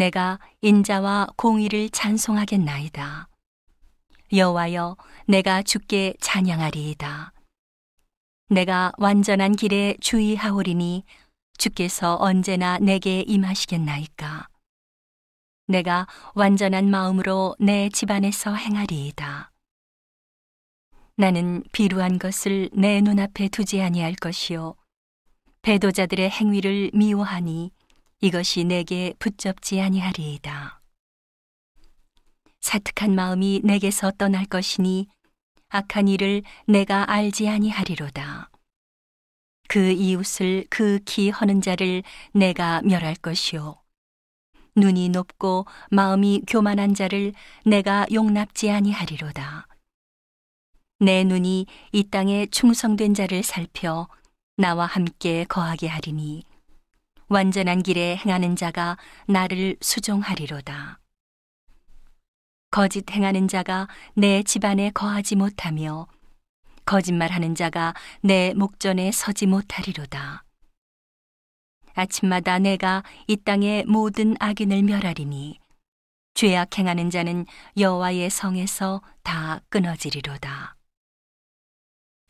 내가 인자와 공의를 찬송하겠나이다. 여호와여 내가 주께 찬양하리이다. 내가 완전한 길에 주의하오리니 주께서 언제나 내게 임하시겠나이까. 내가 완전한 마음으로 내 집안에서 행하리이다. 나는 비루한 것을 내 눈앞에 두지 아니할 것이요 배도자들의 행위를 미워하니 이것이 내게 붙잡지 아니하리이다. 사특한 마음이 내게서 떠날 것이니 악한 일을 내가 알지 아니하리로다. 그 이웃을 극히 허는 자를 내가 멸할 것이요 눈이 높고 마음이 교만한 자를 내가 용납지 아니하리로다. 내 눈이 이 땅에 충성된 자를 살펴 나와 함께 거하게 하리니 완전한 길에 행하는 자가 나를 수종하리로다. 거짓 행하는 자가 내 집안에 거하지 못하며 거짓말하는 자가 내 목전에 서지 못하리로다. 아침마다 내가 이 땅의 모든 악인을 멸하리니 죄악 행하는 자는 여호와의 성에서 다 끊어지리로다.